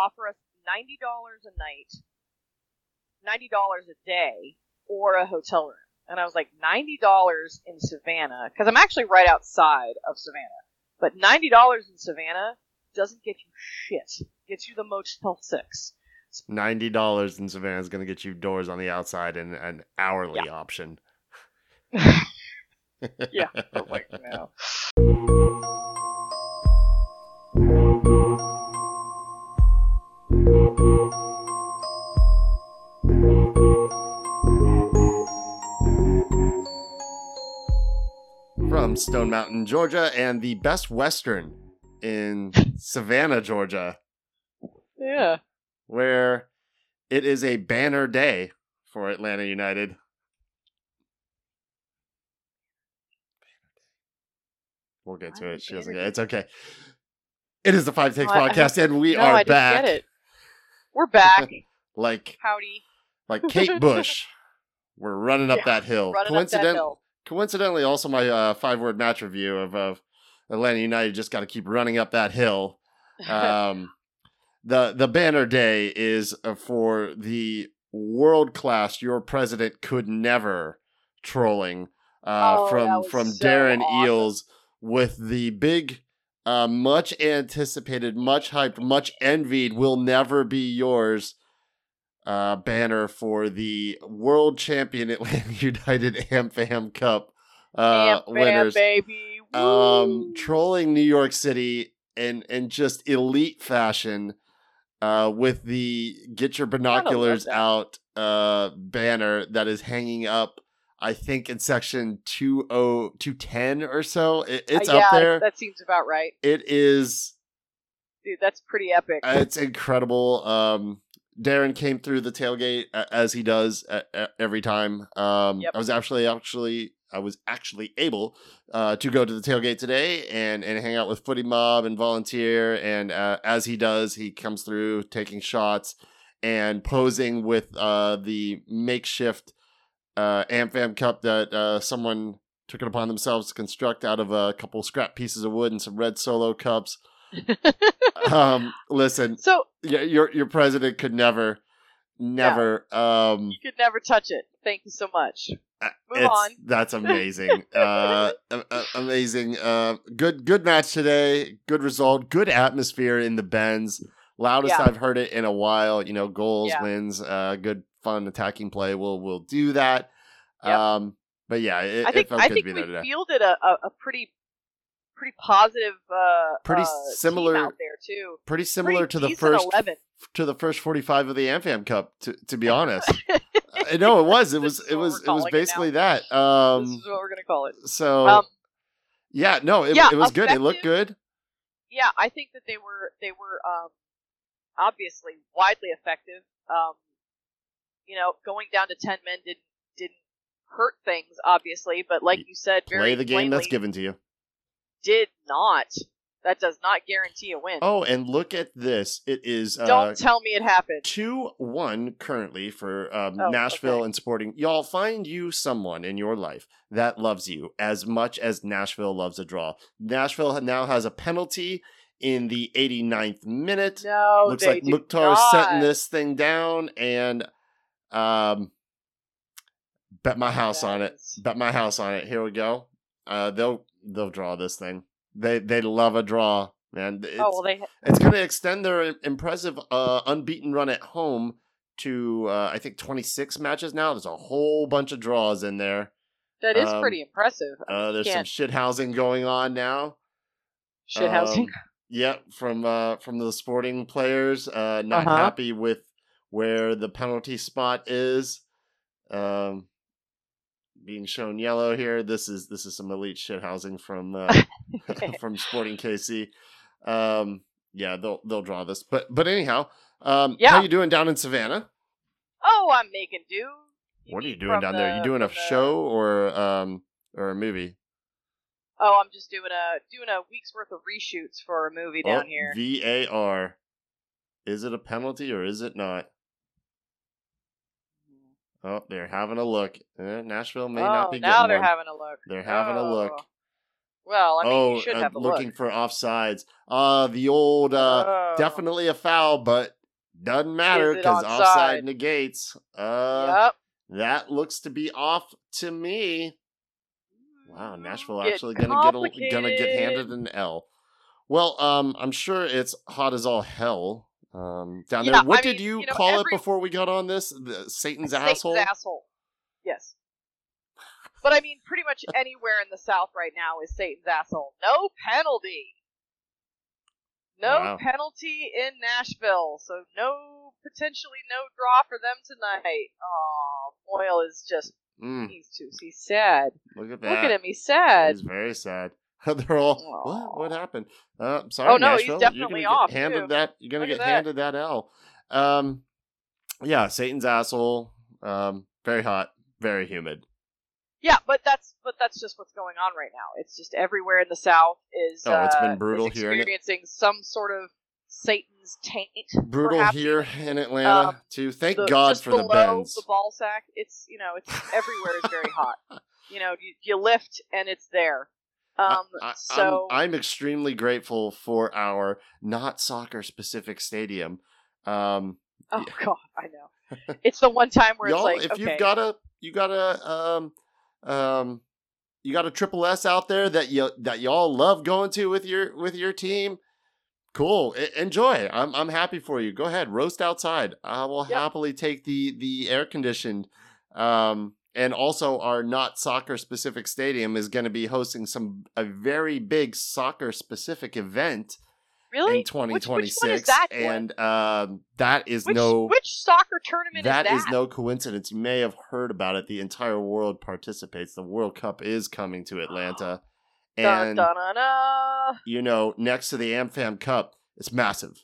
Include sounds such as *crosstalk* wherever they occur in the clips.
offer us ninety dollars a night, ninety dollars a day, or a hotel room. And I was like, ninety dollars in Savannah, because I'm actually right outside of Savannah. But ninety dollars in Savannah doesn't get you shit. Gets you the Motel Six. Ninety dollars in Savannah is going to get you doors on the outside and an hourly option. *laughs* *laughs* Yeah, right now. From Stone Mountain, Georgia, and the Best Western in Savannah, Georgia, Yeah. where it is a banner day for Atlanta United. We'll get to it. She doesn't get it. It's okay. It is the Five Takes Oh, I- I- podcast, and we *laughs* no, are I back. get it. We're back. *laughs* Like Howdy. like Kate Bush. *laughs* We're running up Yeah, that hill. Running up that hill. Coincidentally, also my uh, five word match review of, of Atlanta United just got to keep running up that hill. Um, *laughs* the the banner day is uh, for the world class. Your president could never trolling uh, Oh, from from so Darren awesome. Eels with the big. Uh, much anticipated, much hyped, much envied, will never be yours uh, banner for the world champion *laughs* Atlanta United AmFam Cup uh, Damn, winners. baby. Um, trolling New York City in in just elite fashion, uh, with the "Get your binoculars out" uh banner that is hanging up. I think in section two oh two ten or so. It, it's Uh, yeah, up there. That seems about right. It is Dude, that's pretty epic. uh, it's incredible. Um, Darren came through the tailgate as he does every time. Um, Yep. I was actually actually I was actually able uh, to go to the tailgate today and and hang out with Footy Mob and volunteer. And uh, as he does, he comes through taking shots and posing with uh, the makeshift uh, AmFam cup that uh, someone took it upon themselves to construct out of a couple scrap pieces of wood and some red solo cups. *laughs* um, listen, so your your your president could never, never. Um, you could never touch it. Thank you so much. Move it's, on. That's *laughs* amazing. uh, a- amazing. Uh, good good match today. Good result. Good atmosphere in the Benz. Loudest Yeah. I've heard it in a while. You know, goals, Yeah. wins. Uh, good fun attacking play. We'll we'll do that. Yep. Um, but yeah, it, I think I good think to be we fielded a, a, a pretty pretty positive uh Pretty uh, similar- out there too. Pretty similar Pretty to the first 11. to the first 45 of the AmFam Cup to to be *laughs* honest. I know it was it was it was it was calling it basically that. this Um is what we're gonna call it. so Um, yeah, no, it, yeah, it was good. It looked good. yeah, I think that they were they were um, obviously widely effective. Um, you know, going down to ten men didn't didn't hurt things, obviously, but like you said, very Play the game that's given to you. Did not. That does not guarantee a win. Oh, and look at this. It is uh Don't tell me it happened. 2 1 currently for um, Oh, Nashville okay. and Sporting. Y'all find you someone in your life that loves you as much as Nashville loves a draw. Nashville now has a penalty in the 89th minute. No, Looks like Mukhtar is setting this thing down and um bet my house on it. Bet my house on it. Here we go. Uh they'll they'll draw this thing. They they love a draw, man. It's, oh well, they it's going to extend their impressive uh, unbeaten run at home to uh, I think 26 matches now. There's a whole bunch of draws in there. that is um, pretty impressive. Uh, there's some shit housing going on now. shit housing. Um, Yep, from uh, from the sporting players, uh, not Uh-huh. happy with where the penalty spot is. Um, being shown yellow here. This is this is some elite shit housing from uh, *laughs* *laughs* from Sporting KC. Um, yeah, they'll they'll draw this, but but anyhow, um, Yeah. how you doing down in Savannah? oh, I'm making do. what are you doing down there? You doing a the- show or um or a movie? Oh, I'm just doing a doing a week's worth of reshoots for a movie down oh, here. VAR. Is it a penalty or is it not? Oh, they're having a look. Eh, Nashville may oh, not be now getting they're one. having a look. They're having a look. Oh. Well, I mean, oh, you should uh, have a looking look. for offsides. Uh the old uh Oh. definitely a foul, but doesn't matter because offside negates. Uh Yep. that looks to be off to me. Wow, Nashville Get actually gonna get a, gonna get handed an L. Well, um, I'm sure it's hot as all hell um, down Yeah, there. What I did mean, you, you know, call every- it before we got on this? The Satan's, Satan's asshole. asshole. Yes. But I mean, pretty much anywhere in the South right now is Satan's asshole. No penalty. No Wow. penalty in Nashville, so no potentially no draw for them tonight. Oh, Moyle is just Mm, he's too he's sad. look at that. Look at him, he's sad. He's very sad. *laughs* They're all what? What happened? Uh, sorry, Oh, no, he's Nashville. definitely you're gonna off, Get handed too. that. You're gonna Look get handed that L. Um, yeah, Satan's asshole. Um, very hot, very humid. Yeah, but that's but that's just what's going on right now. It's just everywhere in the South is Oh, it's been uh, brutal here experiencing some sort of Satan's taint. Brutal perhaps here in Atlanta Um, too. Thank the- God for the Benz. The ball sack. It's you know, it's everywhere is very hot. *laughs* You know, you, you lift and it's there. Um, I, so I'm, I'm extremely grateful for our not soccer specific stadium. Um, oh *laughs* god, I know. *laughs* It's the one time where it's like, if okay, you've got a, you got a, um, um, you got a triple S out there that you that y'all love going to with your with your team. Cool, E- enjoy. I'm I'm happy for you. Go ahead, roast outside. I will Yep. happily take the the air conditioned. Um, and also our not soccer specific stadium is going to be hosting some a very big soccer specific event really in 2026 Which, which is that? And um that is which, no which soccer tournament that is is that? no coincidence. You may have heard about it. The entire world participates. The World Cup is coming to Atlanta. *gasps* And dun, dun, dun. you know, next to the AmFam Cup, it's massive.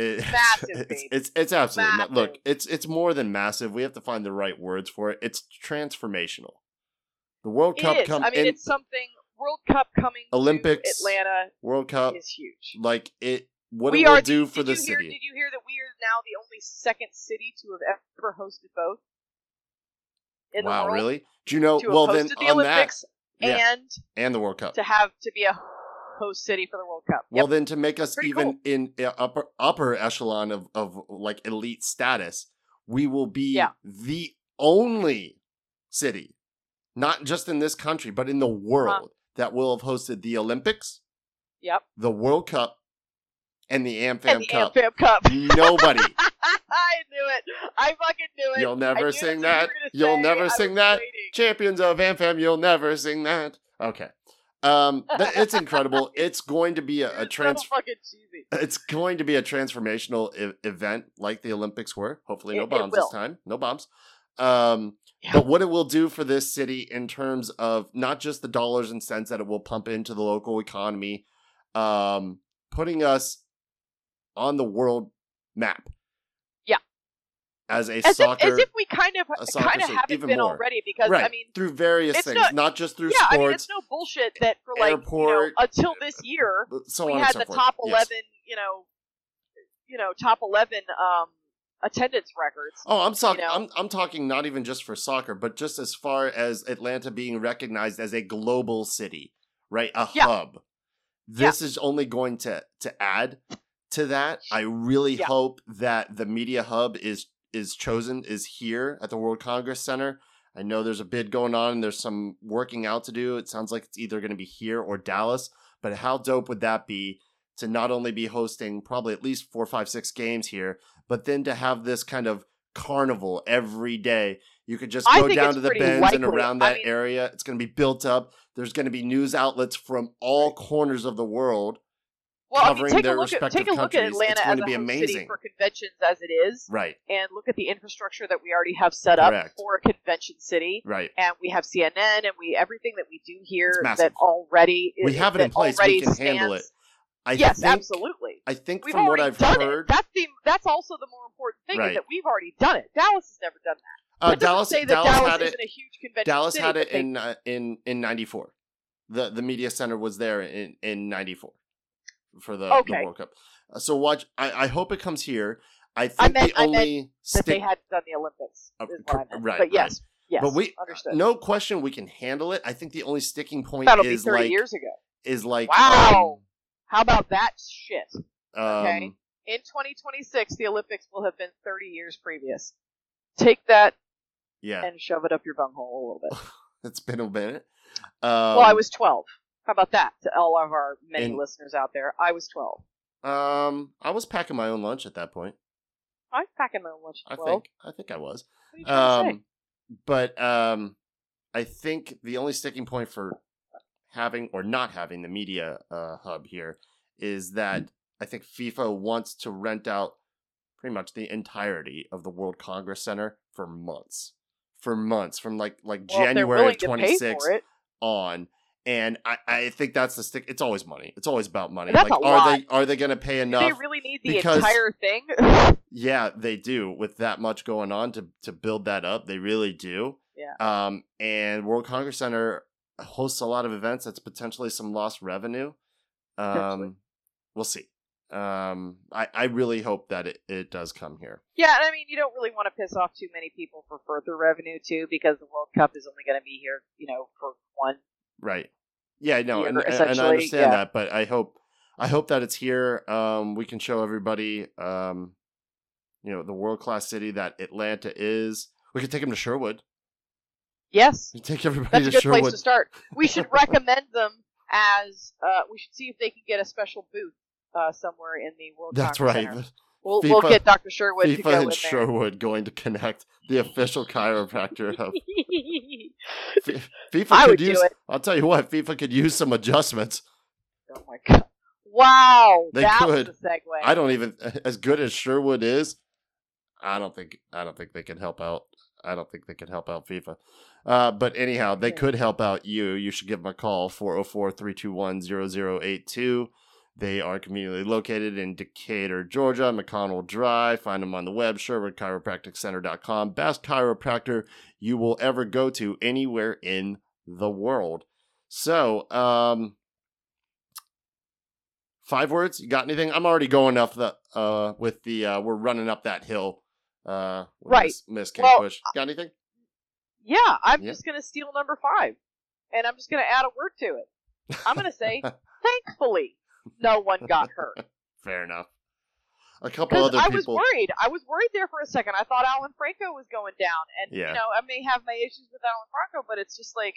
It- *laughs* Massive, it's, it's it's absolutely ma- look. It's it's more than massive. We have to find the right words for it. It's transformational. The World It Cup is. come I mean, in it's something. World Cup coming Olympics, Atlanta World Cup is huge. like it. What we it will are. do did, for did the hear, city. Did you hear that we are now the only second city to have ever hosted both? Wow, really? Do you know? Well, then the on Olympics that, yeah, and and the World Cup. to have to be a host city for the World Cup. Well, Yep. then to make us Pretty even in uh, upper upper echelon of of like elite status, we will be Yeah. the only city, not just in this country, but in the world that will have hosted the Olympics, Yep. the World Cup, and the AmFam And the Cup. AmFam Cup. Nobody. *laughs* I knew it. I fucking knew it. You'll never sing that. You you'll say. never sing that. waiting. Champions of AmFam, you'll never sing that. Okay. Um, *laughs* it's incredible. It's going to be a, a trans. so fucking cheesy. It's going to be a transformational event like the Olympics were. Hopefully, no It- it bombs this time. No bombs. Um, Yeah. But what it will do for this city in terms of not just the dollars and cents that it will pump into the local economy, um, putting us on the world map. Yeah. As a As soccer, if, as if we kind of kind of haven't been more. already because right? I mean through various things, not- not just through yeah I mean it's no bullshit that for like airport, you know, until this year so we had so the forth. top Yes. eleven you know you know top eleven um attendance records. Oh, I'm talking. know? I'm I'm talking not even just for soccer, but just as far as Atlanta being recognized as a global city, right? A Yeah. hub. This is only going to to add to that. I really Yeah. hope that the media hub is is chosen is here at the World Congress Center. I know there's a bid going on and there's some working out to do. It sounds like it's either going to be here or Dallas. But how dope would that be to not only be hosting probably at least four, five, six games here, but then to have this kind of carnival every day. You could just go down to the pretty Benz and likely. around I that mean- area. It's going to be built up. There's going to be news outlets from all corners of the world. Well, I mean, covering take their a look at respective take a look at. Atlanta It's as going a to be amazing. city for conventions as it is, Right, and look at the infrastructure that we already have set up Correct. for a convention city. right. And we have CNN, and we everything that we do here that already We have it in place. We can handle it. I yes, think, absolutely. I think We've from what I've heard, it. That's the that's also the more important thing Right. is that we've already done it. Dallas has never done that. uh, That Dallas, say that Dallas, Dallas, had it. a huge convention Dallas city, had it they- in uh, in in '94. The the media center was there in in '94 for the, the Okay. World Cup. Uh, So watch. I, I hope it comes here. I think I meant- the only that they hadn't done the Olympics. Uh, what I meant. right, But right. yes, yes. But we- understood. no question we can handle it. I think the only sticking point That'll is like years ago. is like Wow. How about that shit? Um, Okay. um, In 2026, the Olympics will have been 30 years previous. Take that yeah, and shove it up your bunghole a little bit. *laughs* it's been a minute. Um, well, I was 12. How about that to all of our many And- listeners out there? I was 12. Um, I was packing my own lunch at that point. I was packing my own lunch I at 12. think. I think I was. What are you trying to say? Um, but um, I think the only sticking point for having or not having the media uh, hub here is that I think FIFA wants to rent out pretty much the entirety of the World Congress Center for months, for months from like like Well, January of to twenty pay six for it. on. And I, I think that's the stick. It's always money. It's always about money. That's like, a are they are they going to pay Do enough? they really need the because- entire thing? *laughs* Yeah, they do. With that much going on to to build that up, they really do. Yeah. Um, and World Congress Center hosts a lot of events. That's potentially some lost revenue. Um, we'll see. Um, I I really hope that it it does come here. yeah, I mean, you don't really want to piss off too many people for further revenue too, because the World Cup is only going to be here, you know, for one. Right. Yeah. No. And, and I understand yeah. that, but I hope I hope that it's here. Um, we can show everybody. Um, you know, the world class city that Atlanta is. We could take them to Sherwood. Yes, We take everybody that's a good Sherwood. place to start. We should *laughs* recommend them as. Uh, we should see if they can get a special booth uh, somewhere in the World. That's Congress right. Center. We'll, we'll FIFA get Dr. Sherwood to go FIFA and there. Sherwood going to connect the official chiropractor of *laughs* FIFA. I could use. I'll tell you what, FIFA could use some adjustments. oh my god! Wow, They that could. was a segue. I don't even *laughs* as good as Sherwood is. I don't think. I don't think they can help out. I don't think they can help out FIFA. Uh, but anyhow, they could help out you. You should give them a call 404 321 0082. They are conveniently located in Decatur, Georgia, McConnell Drive. Find them on the web, SherwoodChiropracticCenter.com. Best chiropractor you will ever go to anywhere in the world. So, um, five words. You got anything? I'm already going up the uh with the uh we're running up that hill. Uh, Right. Miss, Miss Kate Well, Bush. Got anything? Yeah, I'm Yeah. just gonna steal number five, and I'm just gonna add a word to it. I'm gonna say, *laughs* thankfully, no one got hurt. *laughs* Fair enough. A couple other I was people. worried. I was worried there for a second. I thought Alan Franco was going down, and Yeah. you know, I may have my issues with Alan Franco, but it's just like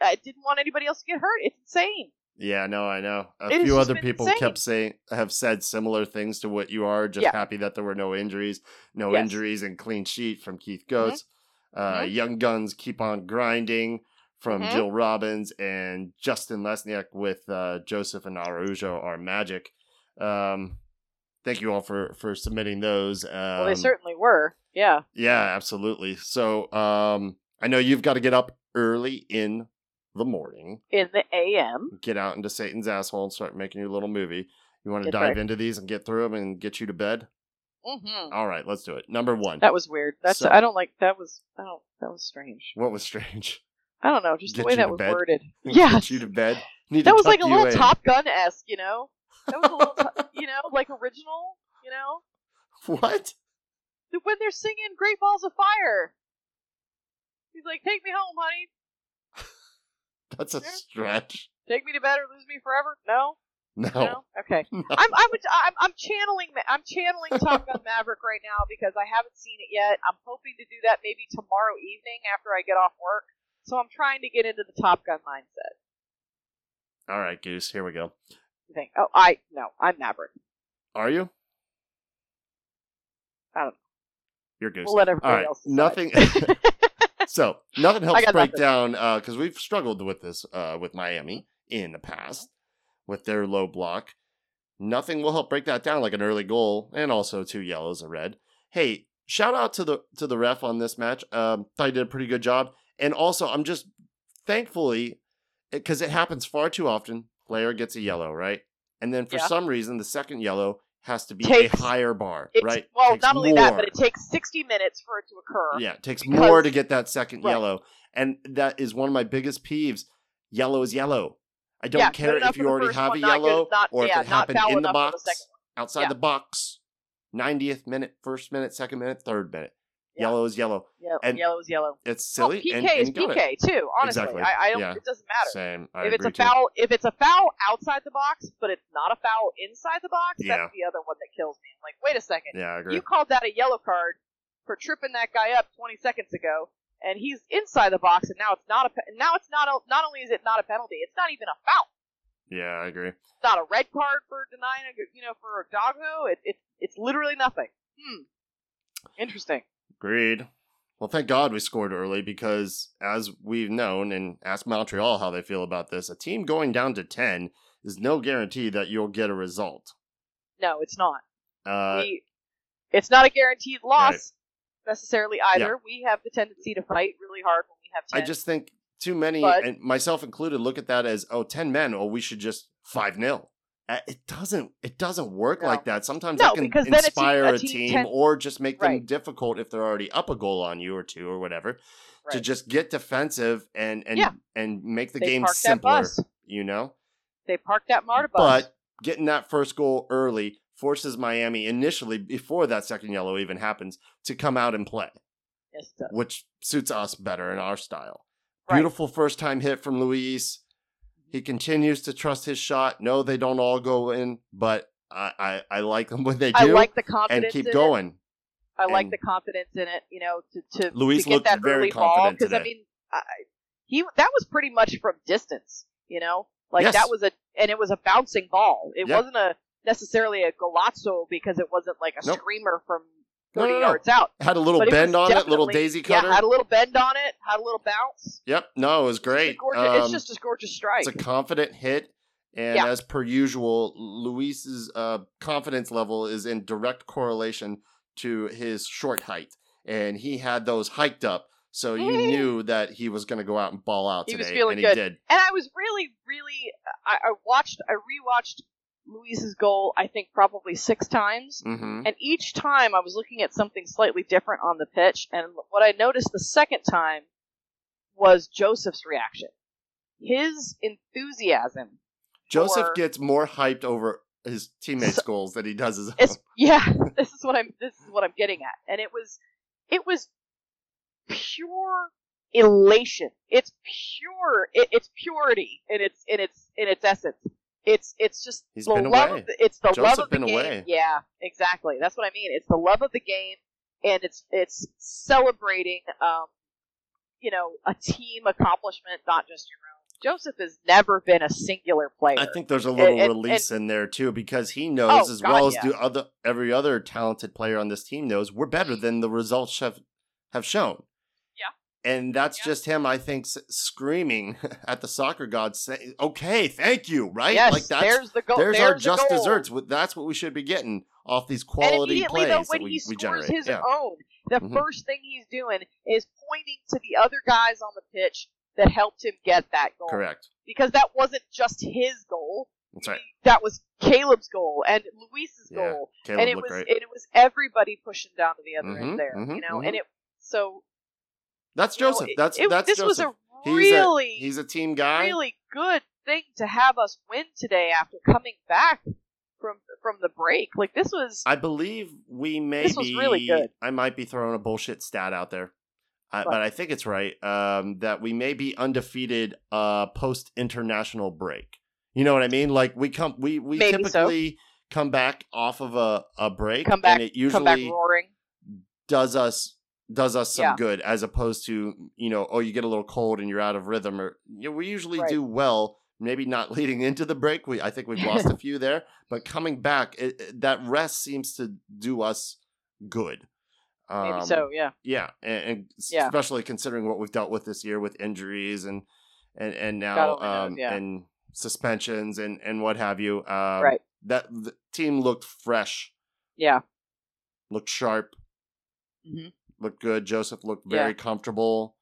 I didn't want anybody else to get hurt. It's insane. Yeah, no, I know. A It has few just other been people insane. kept saying have said similar things to what you are. Just Yeah. happy that there were no injuries, no Yes. injuries, and clean sheet from Keith Goetz. Uh, Mhm. Young Guns keep on grinding from Mhm. Jill Robbins and Justin Lesniak with uh, Joseph and Araujo are magic. Um, thank you all for for submitting those. Um, well, they certainly were. Yeah. yeah, absolutely. So um, I know you've got to get up early in the morning In the AM. get out into Satan's asshole and start making your little movie. You want to That's dive right. into these and get through them and get you to bed? hmm All right, let's do it. Number one. That was weird. That's So- I don't like that was I don't that was strange. what was strange? I don't know, just Get the way that was bed? worded. Get Yes. you to bed. *laughs* Need That to was like a little in. Top Gun esque, you know. That was a little, *laughs* you know, like original, you know. What? When they're singing "Great Balls of Fire," he's like, "Take me home, honey. *laughs* That's a Yeah. stretch. Take me to bed or lose me forever." No, No. no. Okay, No. I'm, I'm, I'm, I'm channeling, I'm channeling Top Gun Maverick right now because I haven't seen it yet. I'm hoping to do that maybe tomorrow evening after I get off work. So I'm trying to get into the Top Gun mindset. All right, Goose. Here we go. You think? Oh, I no, I'm Maverick. Are you? I don't know. You're Goose. We'll let everybody All right. else. decide. Nothing. *laughs* *laughs* so nothing helps break nothing. down because we've struggled with this uh, with Miami in the past with their low block. Nothing will help break that down like an early goal and also two yellows, a red. Hey, shout out to the to the ref on this match. Um, thought he did a pretty good job, and also I'm just thankfully because it happens far too often. Player gets a yellow, right, and then for Yeah. some reason the second yellow has to be Takes- a higher bar, right? Well, not only that, but it takes 60 minutes for it to occur. Yeah, it takes Because- more to get that second Right. yellow. And that is one of my biggest peeves. Yellow is yellow. I don't Yeah, care if you already have one, a not good- yellow not- or if it happened in the for the box, outside Yeah. the box, 90th minute, first minute, second minute, third minute. Yeah. Yellow is yellow. Yeah, And- yellow is yellow. It's silly. Well, PK and, is and got PK too. Honestly, Exactly. I, I don't. Yeah. It doesn't matter. Same. I if it's a agree too. foul, if it's a foul outside the box, but it's not a foul inside the box, Yeah. that's the other one that kills me. I'm like, wait a second, Yeah, I agree. you called that a yellow card for tripping that guy up 20 seconds ago, and he's inside the box, and now it's not a. Now it's not. A, not only is it not a penalty, it's not even a foul. yeah, I agree. It's not a red card for denying a, you know, for a doggo. It, it, it's literally nothing. Hmm. Interesting. Agreed. Well, thank God we scored early because, as we've known, and ask Montreal how they feel about this, a team going down to 10 is no guarantee that you'll get a result. No, it's not. Uh, we, it's not a guaranteed loss necessarily either. We have the tendency to fight really hard when we have 10. I just think too many, But- and myself included, look at that as, oh, 10 men, oh, we should just 5 0. It doesn't. It doesn't work No. like that. Sometimes No, that can then a team- inspire a team team, or just make them Right. difficult if they're already up a goal on you or two or whatever to just get defensive and and Yeah. and make the they game simpler. You know. They parked that Marta bus. But getting that first goal early forces Miami initially, before that second yellow even happens, to come out and play, yes, which suits us better in our style. Right. Beautiful first time hit from Luis. He continues to trust his shot. No, they don't all go in, but I, I, I like them when they do I like the confidence and keep in it. going. I like and- the confidence in it. You know, to to, Luis to get looked that very early ball because I mean, I, he that was pretty much from distance. You know, like Yes. that was a and it was a bouncing ball. It Yep. wasn't a necessarily a golazo because it wasn't like a Nope. screamer from No, thirty no, no. yards out. Had a little But bend on it, little daisy cutter. Yeah, had a little bend on it, had a little bounce. yep, no, it was It's, great. gorgeous, it's Um, just a gorgeous strike. It's a confident hit, and Yeah. as per usual, Luis's uh, confidence level is in direct correlation to his short height, and he had those hiked up, so you *laughs* knew that he was going to go out and ball out He today, was feeling and good. he did. and I was really, really, I, I watched, I rewatched Luis's goal. I think probably six times, hmm and each time I was looking at something slightly different on the pitch. And what I noticed the second time was Joseph's reaction. His enthusiasm. Joseph for- gets more hyped over his teammates' So- goals than he does his own. Yeah. *laughs* *laughs* This is what I'm. This is what I'm getting at. And it was, it was pure elation. It's pure. It, it's purity in its in its in its essence. It's it's just He's the love away. of the, it's the Joseph love of the game. away. Yeah, exactly. That's what I mean. It's the love of the game, and it's it's celebrating, um, you know, a team accomplishment, not just your own. Joseph has never been a singular player. I think there's a little And- and- release in there too because he knows Oh, as God, well as yeah. do other every other talented player on this team knows we're better than the results have have shown. And that's Yeah. just him, I think, screaming *laughs* at the soccer gods, saying, "Okay, thank you." Right? yes, like that's there's the goal. there's, There's, our just goal. desserts. That's what we should be getting off these quality immediately, plays though, when we, he we scores generate. his yeah. own, the Mhm. first thing he's doing is pointing to the other guys on the pitch that helped him get that goal. Correct. Because that wasn't just his goal. That's right. That was Caleb's goal and Luis's Yeah, goal. Caleb and it was great. it was everybody pushing down to the other Mhm, end there. mhm, you know, and it so That's you Joseph. that's it- that's this Joseph. was a He's a- really He's a team guy. really good thing to have us win today after coming back from from the break. Like this was I believe we may This was be. really good. I might be throwing a bullshit stat out there, uh, but I think it's right. Um, that we may be undefeated uh, post international break. You know what I mean? Like we come, we we Maybe so. typically come back off of a, a break, come back and it come back usually roaring. does us does us some Yeah. good as opposed to you know oh you get a little cold and you're out of rhythm or you know, we usually Right. do well maybe not *laughs* leading into the break we i think we've lost a *laughs* few there but coming back it, it- that rest seems to do us good um, Maybe so, yeah. yeah and, and Yeah. especially considering what we've dealt with this year with injuries and and and now only knows, um yeah. and suspensions and and what have you um Right. that the team looked fresh Yeah. looked sharp Mhm. Looked good. Joseph looked Yeah. very comfortable,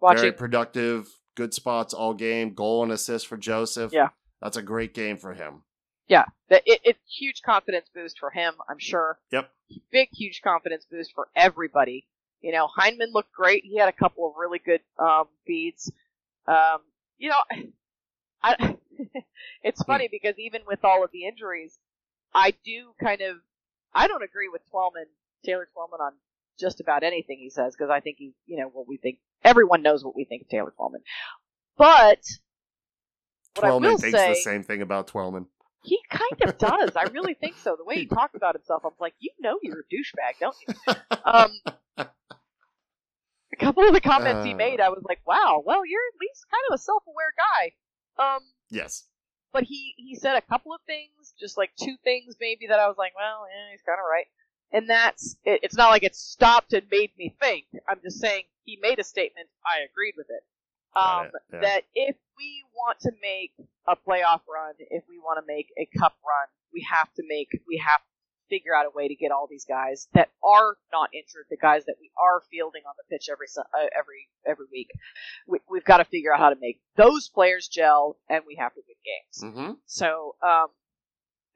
Watching very productive, good spots all game, goal and assist for Joseph. Yeah. That's a great game for him. Yeah, it, it huge confidence boost for him, I'm sure. Yep. Big huge confidence boost for everybody. You know, Hyndman looked great. He had a couple of really good um, feeds. Um, you know, *sighs* I *laughs* it's funny because even with all of the injuries, I do kind of I don't agree with Twellman, Taylor Twellman on just about anything he says because I think he, you know, what we think. Everyone knows what we think of Taylor Twellman, but what I Twellman thinks say, the same thing about Twellman. he kind of does. I really think so. The way he *laughs* talks about himself, I'm like, you know, you're a douchebag, don't you? Um, a couple of the comments he Uh. made, I was like, wow, well, you're at least kind of a self-aware guy. Um, yes. but he he said a couple of things, just like two things maybe that I was like, well, yeah, he's kind of right. And that's it, it's not like it stopped and made me think. I'm just saying he made a statement. I agreed with it. Um, it, yeah. That if we want to make a playoff run, if we want to make a cup run, we have to make we have to figure out a way to get all these guys that are not injured, the guys that we are fielding on the pitch every uh, every every week. We, we've got to figure out how to make those players gel, and we have to win games. Mm-hmm. So um,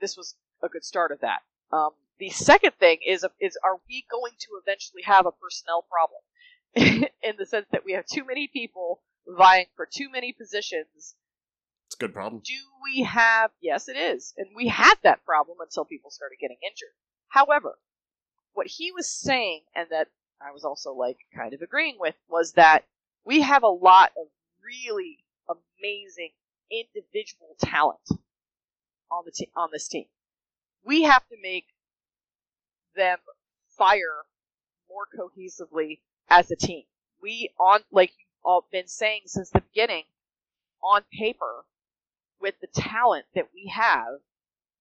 this was a good start of that. Um, the second thing is is are we going to eventually have a personnel problem *laughs* in the sense that we have too many people vying for too many positions? It's a good problem. Do we have? Yes, it is, and we had that problem until people started getting injured. However, what he was saying, and that I was also like kind of agreeing with, was that we have a lot of really amazing individual talent on the te- on this team. We have to make them fire more cohesively as a team. We on like you've all been saying since the beginning, on paper, with the talent that we have,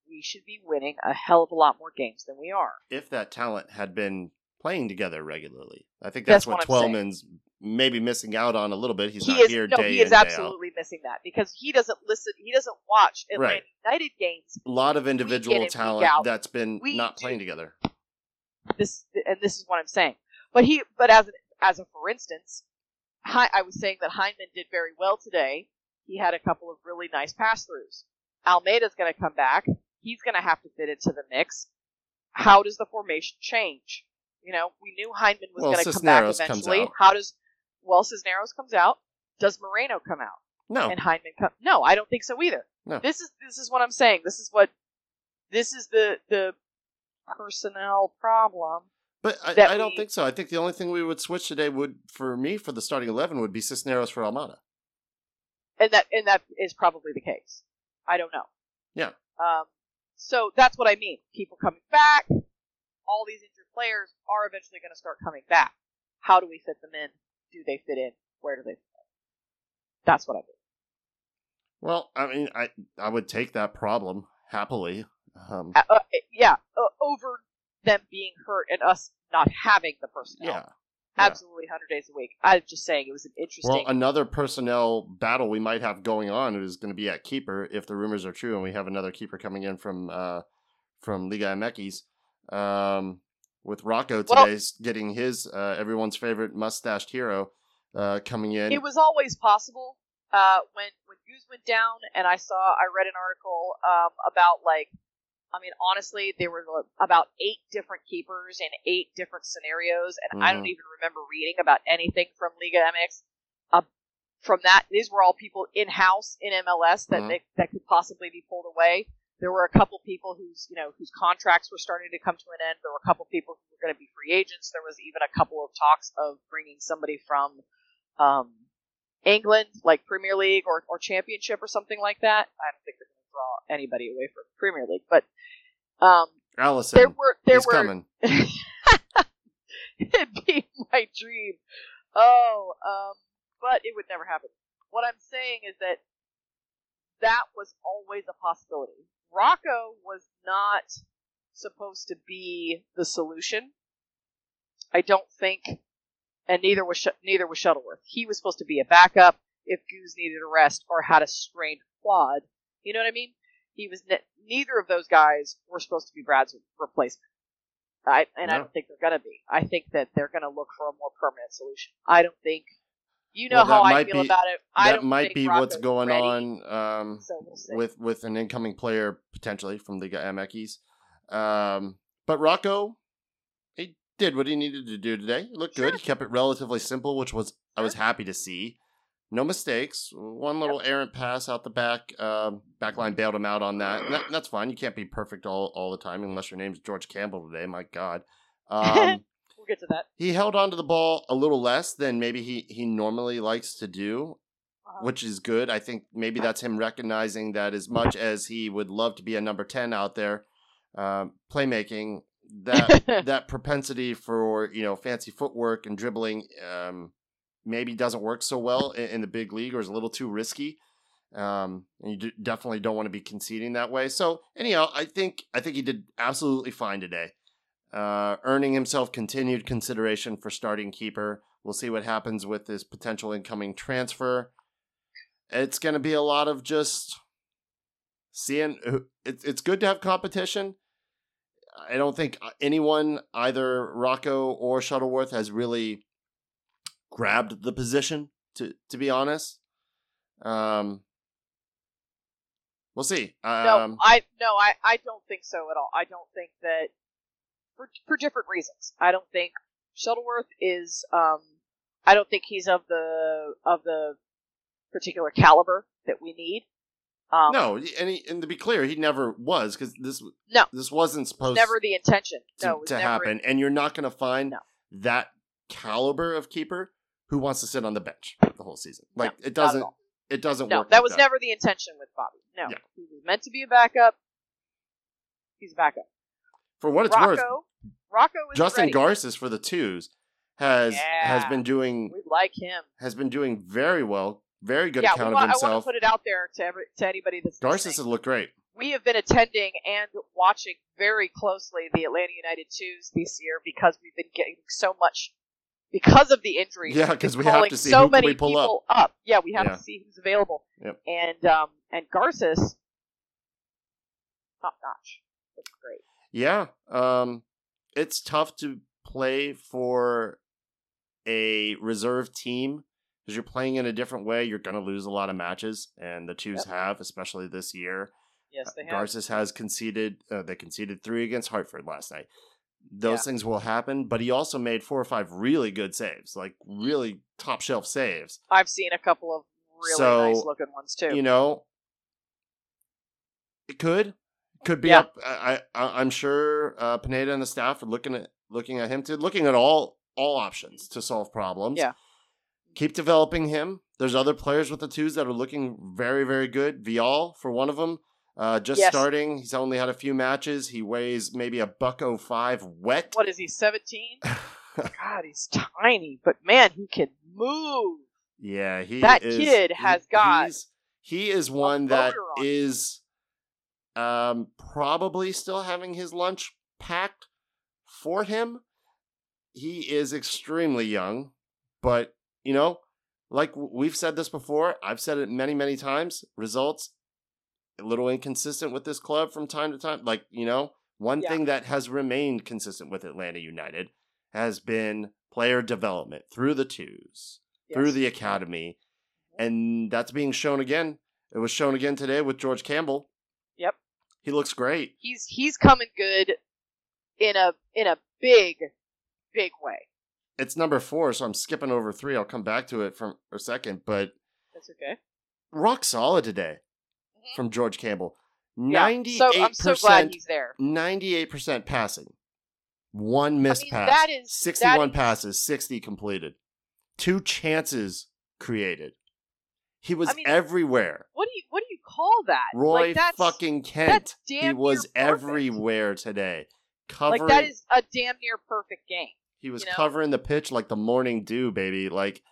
we should be winning a hell of a lot more games than we are. If that talent had been playing together regularly, I think That's that's, what, what. Twellman's maybe missing out on a little bit. He's he not is here no, day he is in, day out. absolutely missing that because he doesn't listen. He doesn't watch Atlanta Right. United games. A lot of individual in, talent that's been We not do. playing together. This and this is what I'm saying. But he, but as an, as a for instance, Hi, I was saying that Hyndman did very well today. He had a couple of really nice pass throughs. Almada's going to come back. He's going to have to fit into the mix. How does the formation change? You know, we knew Hyndman was Well, going to come back eventually. How does well Cisneros comes out? Does Moreno come out? No, and Hyndman come? No, I don't think so either. No. This is this is what I'm saying. This is what this is the the personnel problem. but I, I don't we- think so. I think the only thing we would switch today would, for me, for the starting eleven, would be Cisneros for Almada. and that and that is probably the case. I don't know. Yeah. Um. So that's what I mean. People coming back. All these injured players are eventually going to start coming back. How do we fit them in? Do they fit in? Where do they fit in? That's what I mean. Well, I mean, I I would take that problem happily. Um, Uh, uh, yeah. Uh, over them being hurt and us not having the personnel. yeah. yeah. Absolutely, hundred days a week. I'm just saying it was an interesting. Well, another personnel battle we might have going on is going to be at keeper if the rumors are true, and we have another keeper coming in from uh, from Liga MX. Um, with Rocco Well- today's getting his uh, everyone's favorite mustached hero uh, coming in. It was always possible. Uh, when when Goose went down, and I saw, I read an article um, about like, I mean, honestly, there were about eight different keepers in eight different scenarios, and I don't Mhm. even remember reading about anything from Liga MX. Uh, from that, these were all people in house in MLS that Mhm. they, that could possibly be pulled away. There were a couple people whose you know whose contracts were starting to come to an end. There were a couple people who were going to be free agents. There was even a couple of talks of bringing somebody from um, England, like Premier League or, or Championship or something like that. I don't think they're going to draw anybody away from Premier League, but um, Alisson, there were there were coming. *laughs* it'd be my dream. Oh, um, but it would never happen. What I'm saying is that that was always a possibility. Rocco was not supposed to be the solution. I don't think, and neither was Sh- neither was Shuttleworth. He was supposed to be a backup if Goose needed a rest or had a strained quad. You know what I mean? He was ne- neither of those guys were supposed to be Brad's replacement. I, and I don't think they're going to be. I think that they're going to look for a more permanent solution. I don't think. You know Well, how I feel be- about it. I that might be what's going ready, on um, So we'll with with an incoming player potentially from Liga MX. Um, but Rocco, he did what he needed to do today. He looked good. He kept it relatively simple, which was I was happy to see. No mistakes. One little errant pass out the back. Um, backline bailed him out on that. And that. That's fine. You can't be perfect all, all the time unless your name's George Campbell today. My God. Um, *laughs* well, get to that. he held onto the ball a little less than maybe he he normally likes to do, Uh, which is good. I think maybe that's him recognizing that as much as he would love to be a number ten out there, um, playmaking that *laughs* that propensity for you know fancy footwork and dribbling um, maybe doesn't work so well in, in the big league or is a little too risky. Um, and you definitely don't want to be conceding that way. So anyhow, I think I think he did absolutely fine today, uh, earning himself continued consideration for starting keeper. We'll see what happens with this potential incoming transfer. It's going to be a lot of just seeing. It's it's good to have competition. I don't think anyone, either Rocco or Shuttleworth, has really grabbed the position. To to be honest, um, we'll see. no, Um, I no, I, I don't think so at all. I don't think that for for different reasons. I don't think Shuttleworth is. Um, I don't think he's of the of the particular caliber that we need. Um, no, and he, and to be clear, he never was because this No. this wasn't supposed never the intention. to, no, to never- happen, and you're not going to find No. that caliber of keeper who wants to sit on the bench the whole season. Like No, it doesn't it doesn't No, work. that like was never the intention with Bobby. No, Yeah. he was meant to be a backup. He's a backup. For what it's worth, Rocco, Rocco is Justin ready. Garces for the twos has has been doing We like him. has been doing very well. Very good yeah, account we of want, I want to put it out there to every, to anybody that's Garces has looked great. we have been attending and watching very closely the Atlanta United twos this year because we've been getting so much because of the injuries. Yeah, we've 'cause been we have to see so who many we pull people up. Yeah, we have Yeah. to see who's available. Yep. And um and Garces, top notch. Looks great. Yeah, um, it's tough to play for a reserve team because you're playing in a different way. You're going to lose a lot of matches, and the twos Yep. have, especially this year. Yes, they have. Garces has conceded. Uh, they conceded three against Hartford last night. Those Yeah. things will happen, but he also made four or five really good saves, like really top shelf saves. I've seen a couple of really So, nice looking ones too. You know, it could could be Yeah. up. I, I I'm sure uh, Pineda and the staff are looking at looking at him to looking at all all options to solve problems. Yeah. Keep developing him. There's other players with the twos that are looking very very good. Vial for one of them. Uh, just Yes. starting. He's only had a few matches. He weighs maybe a buck oh five wet. what is he? Seventeen? *laughs* God, he's tiny, but man, he can move. Yeah, he That is- kid he- has got he is one that on is um probably still having his lunch packed for him. He is extremely young, but you know, like we've said this before, I've said it many many times, results a little inconsistent with this club from time to time. Like, you know, one Yeah. thing that has remained consistent with Atlanta United has been player development through the twos through the academy, mm-hmm. and that's being shown again. It was shown again today with George Campbell. Yep. He looks great. he's he's coming good in a in a big big way. It's number four, so I'm skipping over three. I'll come back to it from a second, but That's okay. rock solid today Mhm. from George Campbell. Yeah. percent. So, so glad he's there. ninety-eight percent passing, one missed mean, pass, that is- sixty-one that is- passes, sixty completed, two chances created. He was I mean, everywhere. What do you what do you call that? Roy like that's, fucking Kent. He was everywhere today. Covering, Like that is a damn near perfect game. he was you know? covering the pitch like the morning dew, baby. Like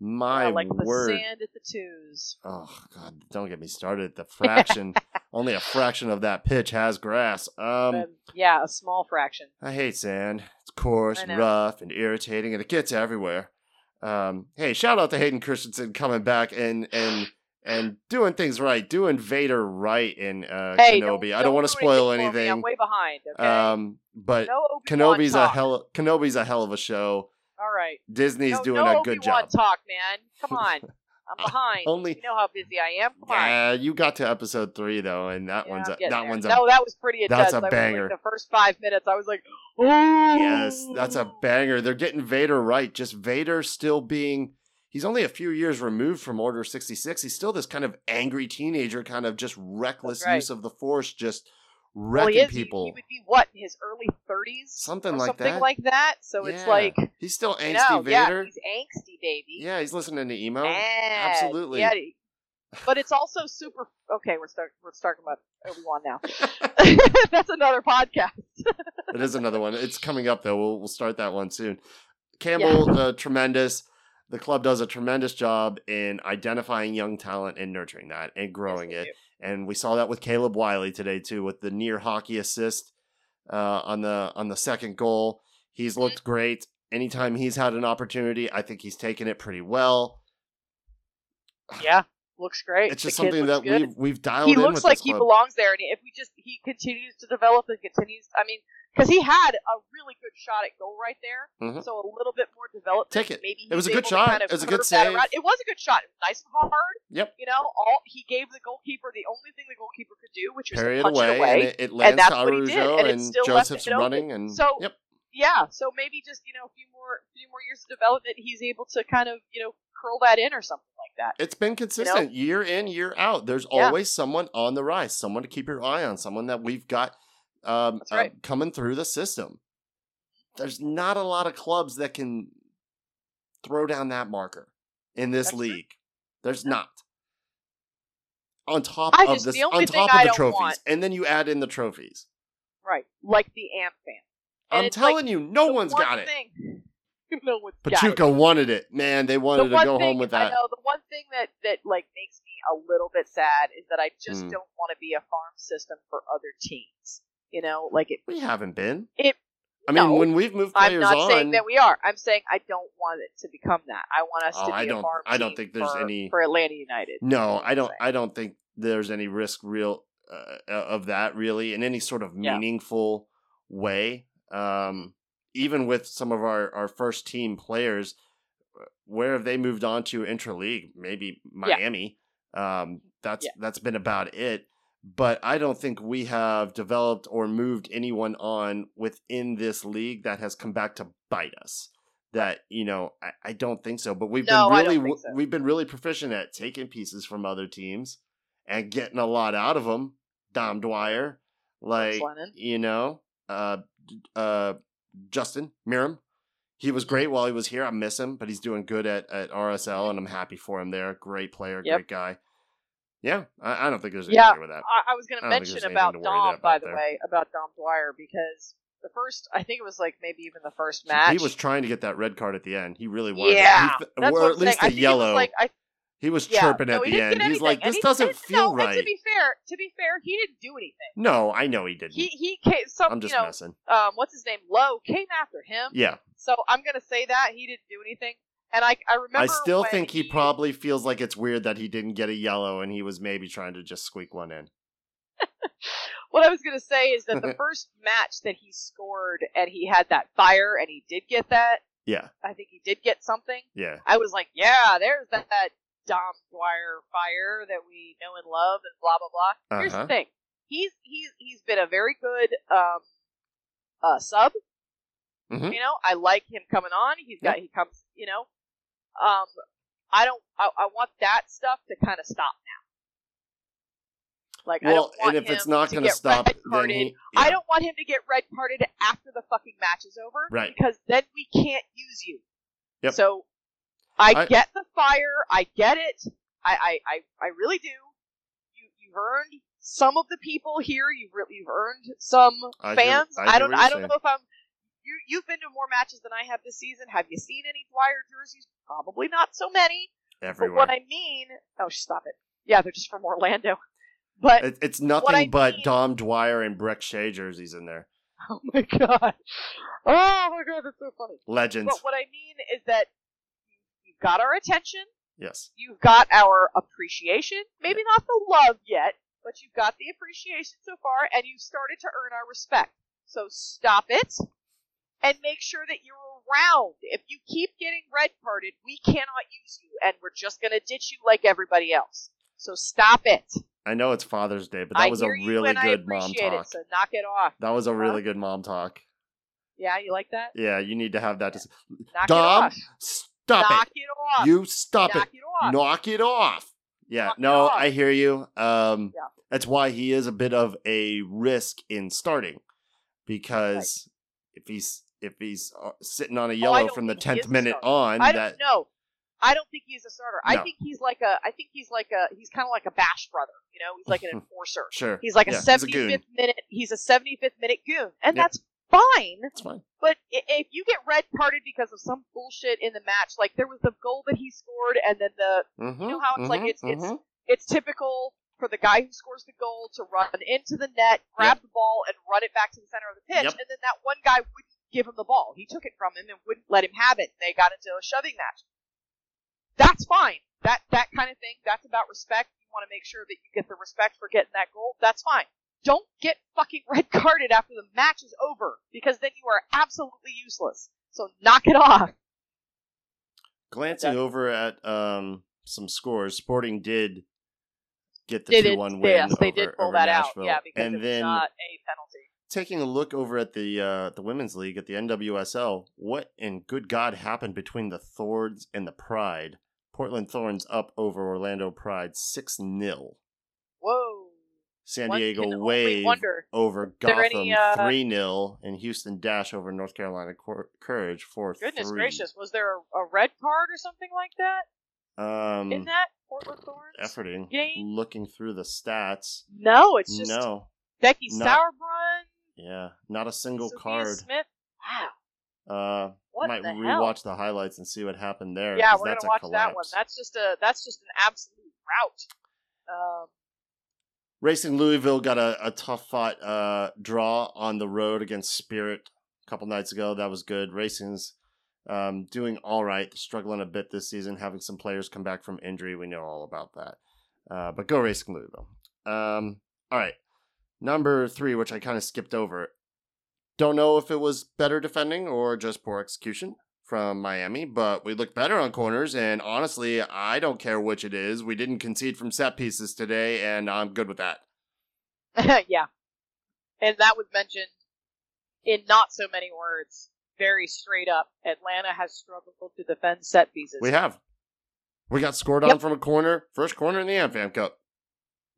my Yeah, like word. the sand at the twos. Oh god, don't get me started. The fraction, *laughs* only a fraction of that pitch has grass. Um, Um, yeah, a small fraction. I hate sand. It's coarse and rough and irritating, and it gets everywhere. Um, hey, shout out to Hayden Christensen coming back and and and doing things right, doing Vader right in uh, Hey, Kenobi. don't, I don't want to spoil anything. I'm way behind. Okay. Um, but no Kenobi's a hell. Kenobi's a hell of a show. All right. Disney's no, doing no a good Obi-Wan job. talk, man. Come *laughs* on. I'm behind. Only- you know how busy I am. Come on. Yeah, you got to episode three though, and that Yeah, one's a, that there. one's a no, that was pretty intense. that's a I was banger. Like, the first five minutes, I was like, oh yes, that's a banger. They're getting Vader right. Just Vader still being. He's only a few years removed from Order sixty six. He's still this kind of angry teenager, kind of just reckless right. use of the Force, just well, he is. He- people. He, would be what in his early thirties, Something like something that. Something like that. So it's like he's still you angsty know, yeah, he's angsty, baby. Yeah, he's listening to emo. And- absolutely. Yeah, but it's also super. Okay, we're start we're talking about Obi Wan now. *laughs* That's another podcast. *laughs* it is another one. It's coming up though. We'll we'll start that one soon. Campbell, uh, tremendous. The club does a tremendous job in identifying young talent and nurturing that and growing Yes, it. we And we saw that with Caleb Wiley today too, with the near hockey assist uh, on the on the second goal. He's Mm-hmm. looked great. Anytime he's had an opportunity, I think he's taken it pretty well. *sighs* Yeah, looks great. It's just something that good. we've we've dialed he looks like he club. belongs there, and if we just he continues to develop and continues, I mean, because he had a really good shot at goal right there, Mhm. so a little bit more development. Take it. Maybe It was a good shot. Kind of It was a good save. It was a good shot. It was nice and hard. Yep. You know, all he gave the goalkeeper the only thing the goalkeeper could do, which was Parry to it punch away, it away. and it, it lands that's to what he did, Arujo, and it and Joseph's running, and So- yep. yeah, so maybe just you know a few more few more years of development, he's able to kind of you know curl that in or something like that. It's been consistent year in, year out. There's Yeah. always someone on the rise, someone to keep your eye on, someone that we've got um, right. uh, coming through the system. There's not a lot of clubs that can throw down that marker in this That's true. league. There's not. On top I of just- this, on top of I the trophies, want- and then you add in the trophies. Right, like the Amp fan. And I'm it's like telling you, no one's one got it. Thing, *laughs* no one's got it. Pachuca wanted it, man. They wanted the to go thing, home with that. I know the one thing that that like makes me a little bit sad is that I just Mm. don't want to be a farm system for other teams. You know, like it. We haven't been. It. I mean, No, when we've moved players on. I'm not on, saying that we are. I'm saying I don't want it to become that. I want us Oh, to be I a don't- farm I don't think there's for, any- for Atlanta United. No, I don't. I don't think there's any risk real uh, of that really in any sort of Yeah. meaningful way. Um, even with some of our our first team players, uh, where have they moved on to intra-league? Maybe Miami. Um, that's Yeah. that's been about it. But I don't think we have developed or moved anyone on within this league that has come back to bite us. That you know, I, I don't think so. But we've No, been really so. we've been really proficient at taking pieces from other teams and getting a lot out of them. Dom Dwyer, like you know, uh, uh, Justin Meram. He was great while he was here. I miss him, but he's doing good at, at RSL, and I'm happy for him there. Great player, Yep. great guy. Yeah, I, I don't think there's anything Yeah, with that. I, I was going to mention about anything to worry Dom, by the there. way, about Dom Dwyer because the first, I think it was like maybe even the first match. He was trying to get that red card at the end. He really wanted. it. yeah, He th- that's or at least a yellow. Like I he was Yeah, chirping no, at the end. He's like, "This he- doesn't feel no, right." to be fair, to be fair, he didn't do anything. no, I know he didn't. He he came. Some I'm just you know, messing. um, what's his name? Lowe came after him. Yeah, So I'm gonna say that he didn't do anything. And I I remember. I still think he probably feels like it's weird that he didn't get a yellow, and he was maybe trying to just squeak one in. *laughs* What I was gonna say is that the *laughs* first match that he scored and he had that fire and he did get that. Yeah, I think he did get something. yeah. I was like, yeah, there's that, that Dom Dwyer fire that we know and love, and blah blah blah. Here's Uh-huh. the thing: he's he's he's been a very good um, uh, sub. Mhm. You know, I like him coming on. He's got he comes. You know, um, I don't. I, I want that stuff to kind of stop now. Like I Well, don't want and if him it's not going to stop, then he, I don't want him to get red carded after the fucking match is over. Right. Because then we can't use you. Yep. So I, I- get the fire. I get it. I, I, I, I really do. You you've earned some of the people here. You've really you've earned some I hear- fans. I I, don't I don't saying. know if I'm. You you've been to more matches than I have this season. Have you seen any Dwyer jerseys? Probably not so many. everywhere. But what I mean, oh stop it. Yeah, they're just from Orlando. *laughs* But It- it's nothing but mean- Dom Dwyer and Brek Shea jerseys in there. *laughs* oh my god, oh my god, that's so funny. Legends. But what I mean is that you've got our attention. yes. You've got our appreciation. Maybe not the love yet, but you've got the appreciation so far, and you've started to earn our respect. So stop it and make sure that you're around. If you keep getting red carded, we cannot use you, and we're just going to ditch you like everybody else. So stop it. I know it's Father's Day, but that I was a really good mom talk. It, so knock it off. That was a really good mom talk. Yeah, you like that? Yeah, you need to have that. To... Knock Dom, it off. Stop knock it. it, off. You stop knock it. it off. Knock it off. Yeah, Knock no, off. I hear you. Um, Yeah. That's why he is a bit of a risk in starting because if he's if he's uh, sitting on a Oh, yellow don't from the think he is tenth minute on, I that don't know. I don't think he's a starter. I think he's like a. I think he's like a. He's kind of like a bash brother. You know, he's like an *laughs* enforcer. sure He's like Yeah, a seventy fifth minute. He's a seventy fifth minute goon, and Yep. that's fine. That's fine. But if you get red carded because of some bullshit in the match, like there was the goal that he scored, and then the Mm-hmm, know how it's like mhm, it's- it's- mhm. it's typical for the guy who scores the goal to run into the net, grab the ball, and run it back to the center of the pitch, Yep. and then that one guy wouldn't give him the ball. He took it from him and wouldn't let him have it. They got into a shoving match. That's fine. That that kind of thing. That's about respect. You want to make sure that you get the respect for getting that goal. That's fine. Don't get fucking *laughs* red carded after the match is over because then you are absolutely useless. So knock it off. Glancing Okay. over at um, some scores, Sporting did get the two one win yes, they over, did pull that Nashville. out. Yeah, because and it was then not a penalty. Taking a look over at the uh, the women's league at the NWSL, what in good God happened between the Thorns and the Pride? Portland Thorns up over Orlando Pride six 0 Whoa. San One Diego Wave over Gotham uh, three 0 and Houston Dash over North Carolina Cour- Courage four Goodness gracious, was there a, a red card or something like that Um, in that Portland Thorns? efforting, game? looking through the stats. No, it's just no, Becky Sauerbrunn, yeah, not a single Sophia card. Smith. Wow, Uh, what might the rewatch hell? the highlights and see what happened there. Yeah, we're that's gonna watch that one. That's just a that's just an absolute rout. Um, Racing Louisville got a, a tough fought uh, draw on the road against Spirit a couple nights ago. That was good. Racing's um, doing all right, struggling a bit this season, having some players come back from injury. We know all about that. Uh, but go Racing Louisville. Um, all right. Number three, which I kind of skipped over. Don't know if it was better defending or just poor execution from Miami, but we looked better on corners. And honestly, I don't care which it is. We didn't concede from set pieces today, and I'm good with that. *laughs* yeah, and that was mentioned in not so many words, very straight up. Atlanta has struggled to defend set pieces. We have. We got scored on Yep. from a corner, first corner in the AmFam Cup.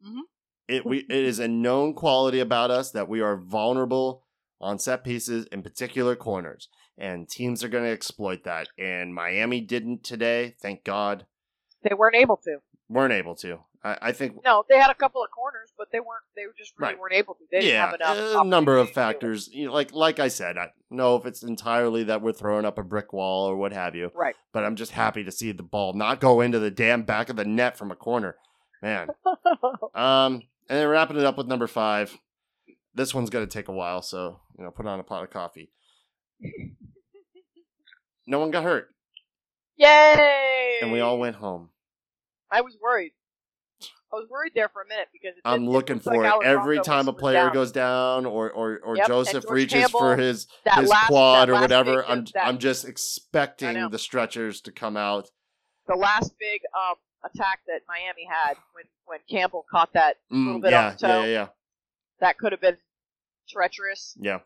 Mhm. It we it is a known quality about us that we are vulnerable on set pieces, in particular corners, and teams are going to exploit that. And Miami didn't today, thank God. They weren't able to. weren't able to. I, I think No, they had a couple of corners, but they weren't. They were just really Right. weren't able to. They didn't yeah, have enough. a number of opportunity to do it. factors. You know, like like I said, I know if it's entirely that we're throwing up a brick wall or what have you. Right. But I'm just happy to see the ball not go into the damn back of the net from a corner. Man. *laughs* Um, and then wrapping it up with number five. This one's gonna take a while, so you know, put on a pot of coffee. No one got hurt, Yay! and we all went home. I was worried. I was worried there for a minute because I'm did- looking looked like for it every time a player down. goes down, or or or Yep, Joseph reaches Campbell, for his his last, quad or whatever. I'm that, I'm just expecting the stretchers to come out. the last big um attack that Miami had when when Campbell caught that little Mm, bit yeah, off the yeah, toe. yeah, yeah, that could have been treacherous. yeah.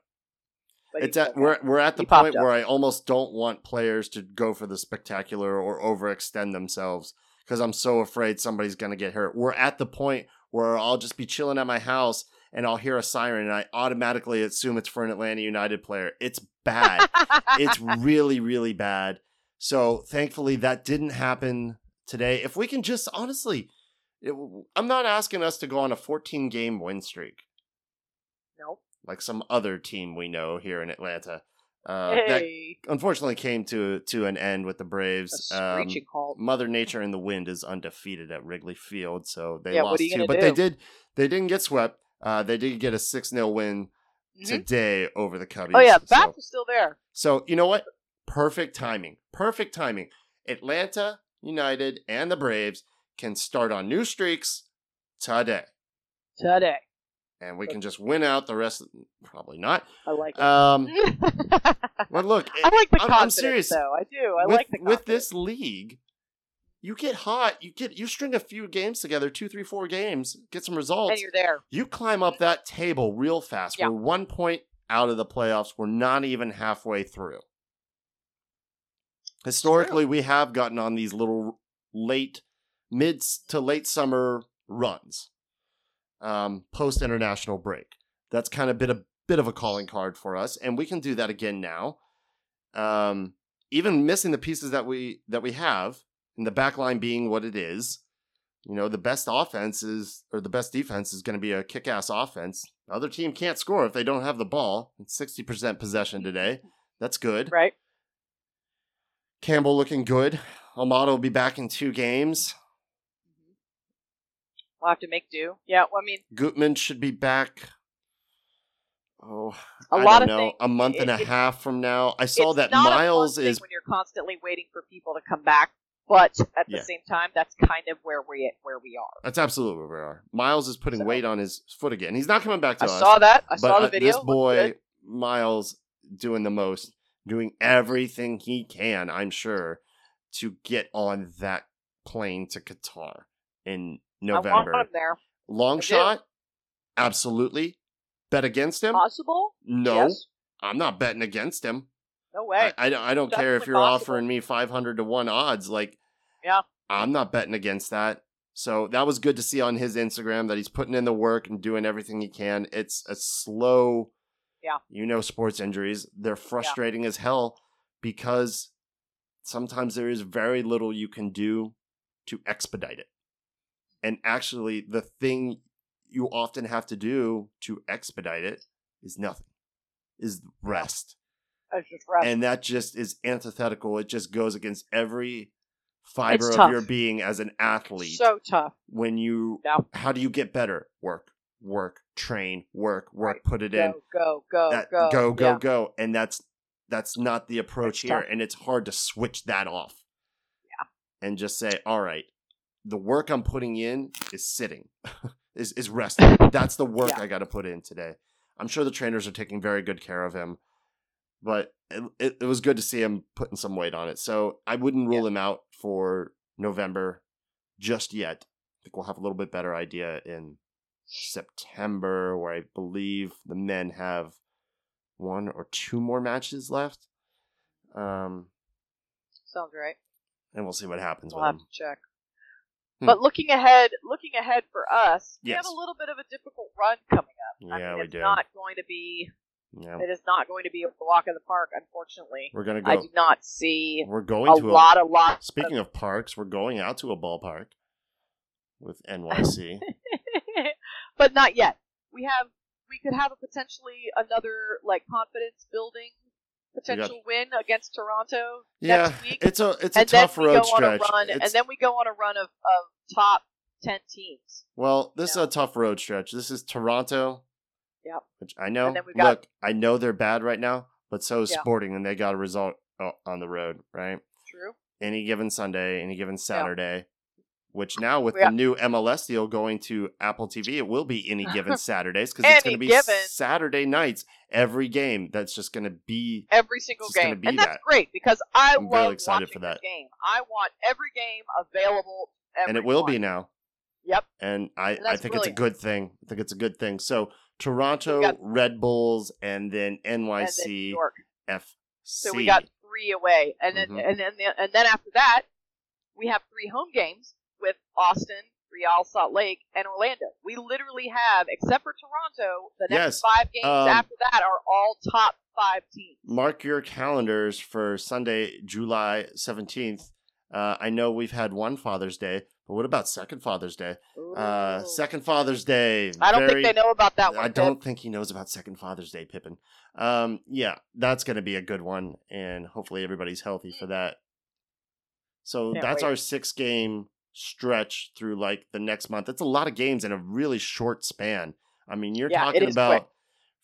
But It's at we're we're at the point where I almost don't want players to go for the spectacular or overextend themselves because I'm so afraid somebody's gonna get hurt. We're at the point where I'll just be chilling at my house and I'll hear a siren and I automatically assume it's for an Atlanta United player. It's bad. *laughs* it's really really bad. So thankfully that didn't happen today. If we can just honestly, it, I'm not asking us to go on a 14 game win streak no. like some other team we know here in Atlanta. Uh, That unfortunately came to to an end with the Braves. Um. Mother Nature and the Wind is undefeated at Wrigley Field, so they Yeah, lost two, but they did they didn't get swept. Uh, they did get a six 0 win Mhm. today over the Cubbies. Oh yeah, so- Bats was still there. so you know what? Perfect timing. Perfect timing. Atlanta United and the Braves can start on new streaks today, Today. and we can just win out the rest. Probably not. I like it. Um, *laughs* well, look, I like the I'm- I'm serious. though. I do. I with, like the with this league, you get hot. You get you string a few games together, two, three, four games, get some results. and you're there. you climb up that table real fast. Yeah. We're one point out of the playoffs. We're not even halfway through. Historically, we have gotten on these little late, mid to late summer runs. um, post international break. That's kind of been a bit of a calling card for us, and we can do that again now. Um, even missing the pieces that we that we have, and the back line being what it is, you know, the best offense is or the best defense is going to be a kick-ass offense. The other team can't score if they don't have the ball. It's sixty percent possession today. That's good. Right. Campbell looking good. Almada will be back in two games. We'll have to make do. Yeah, well, I mean, Gutman should be back. Oh, a I lot don't of know, things. a month and a it- it- half from now. I saw it's that a Miles thing is when you're constantly waiting for people to come back, but at the Yeah. same time, that's kind of where we where we are. That's absolutely where we are. Miles is putting So- weight on his foot again. He's not coming back to I us. I saw that. I saw the video. this boy. Miles, doing the most, doing everything he can. I'm sure to get on that plane to Qatar in I want November. there. Long I do. shot, absolutely. Bet against him? Possible? No, Yes. I'm not betting against him. No way. I, I, don't- I don't care if you're possible. offering me 500 to 1 odds. Like, Yeah. I'm not betting against that. So that was good to see on his Instagram that he's putting in the work and doing everything he can. It's a slow, Yeah. you know, sports injuries. They're frustrating as hell because sometimes there is very little you can do to expedite it. And actually, the thing you often have to do to expedite it is nothing, is rest rough. and that just is antithetical. It just goes against every fiber of your being as an athlete. so tough. when you, Yeah. how do you get better? Work, work, train, work, work, Right. put it in. Go, go, go, That, go, go, go, Yeah. go. And that's that's not the approach It's here, tough. and it's hard to switch that off. Yeah. and just say, all right, the work I'm putting in is sitting, *laughs* is is *laughs* resting. That's the work Yeah. I got to put in today. I'm sure the trainers are taking very good care of him, but it, it, it was good to see him putting some weight on it. So I wouldn't rule him out for November just yet. I think we'll have a little bit better idea in September, where I believe the men have one or two more matches left. Um, Sounds right. and we'll see what happens We'll with have them. to check. Hmm. But looking ahead, looking ahead for us, we have a little bit of a difficult run coming up. I Yeah, mean, we it's do. not going to be. Yeah, It is not going to be a walk in the park, unfortunately. we're gonna go. I do not see We're going a to lot, a lot. Speaking of parks, we're going out to a ballpark with *laughs* NYC. *laughs* but not yet. We have. We could have a potentially another like confidence building potential win against Toronto yeah, next week. it's a it's a and tough then we road go on a stretch. run, and then we go on a run of, of top ten teams. well, this Yeah. is a tough road stretch. This is Toronto. Yep. Which I know. We've got- Look, I know they're bad right now, but so is Yeah. Sporting, and they got a result uh, on the road, right? True. Any given Sunday, any given Saturday. Which now with We the new MLS deal going to Apple TV, it will be any given *laughs* Saturdays because it's going to be given. Saturday nights every game. That's just going to be Every single It's just gonna game, and that's that. great because I I'm love excited watching for that. game. I want every game available. to and it will be now. Yep. And I, And I think brilliant. it's a good thing. I think it's a good thing. So Toronto, got- Red Bulls, and then And then NYC FC. So we got three away, and then Mhm. and then and then after that, we have three home games with Austin, Real Salt Lake, and Orlando. We literally have, except for Toronto, the next Yes. five games Um, after that are all top five teams. Mark your calendars for Sunday, July 17th. Uh, I know we've had one Father's Day, but what about second Father's Day? Uh, second Father's Day. I don't very- think they know about that one. I Pip. don't think he knows about Second Father's Day, Pippin. Um, yeah, that's going to be a good one, and hopefully everybody's healthy for that. So Can't that's wait. our six game stretch through like the next month. That's a lot of games in a really short span. I mean, you're Yeah, talking about quick.